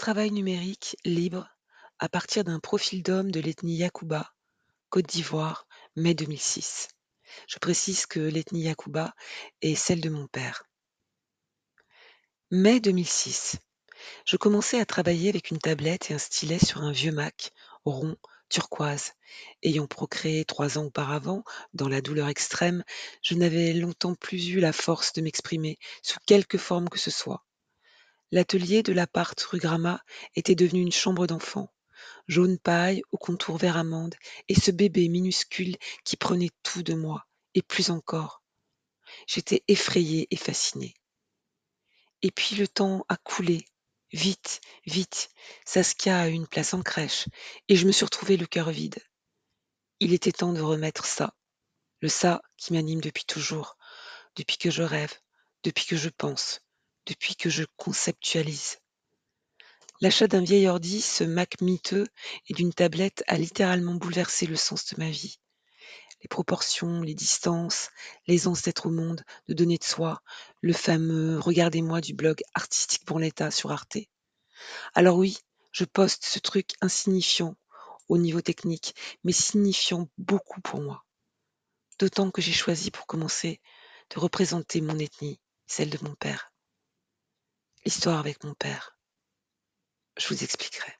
Travail numérique libre à partir d'un profil d'homme de l'ethnie Yakuba, Côte d'Ivoire, mai 2006. Je précise que l'ethnie Yakuba est celle de mon père. Mai 2006. Je commençais à travailler avec une tablette et un stylet sur un vieux Mac, rond, turquoise. Ayant procréé trois ans auparavant, dans la douleur extrême, je n'avais longtemps plus eu la force de m'exprimer sous quelque forme que ce soit. L'atelier de l'appart rue Gramma était devenu une chambre d'enfant, jaune paille au contour vert amande, et ce bébé minuscule qui prenait tout de moi, et plus encore. J'étais effrayée et fascinée. Et puis le temps a coulé, vite, vite. Saskia a eu une place en crèche, et je me suis retrouvée le cœur vide. Il était temps de remettre ça, le ça qui m'anime depuis toujours, depuis que je rêve, depuis que je pense, depuis que je conceptualise. L'achat d'un vieil ordi, ce Mac miteux, et d'une tablette a littéralement bouleversé le sens de ma vie. Les proportions, les distances, l'aisance d'être au monde, de donner de soi, le fameux Regardez-moi du blog Artistique pour l'État sur Arte. Alors oui, je poste ce truc insignifiant au niveau technique, mais signifiant beaucoup pour moi. D'autant que j'ai choisi pour commencer de représenter mon ethnie, celle de mon père. L'histoire avec mon père. Je vous expliquerai.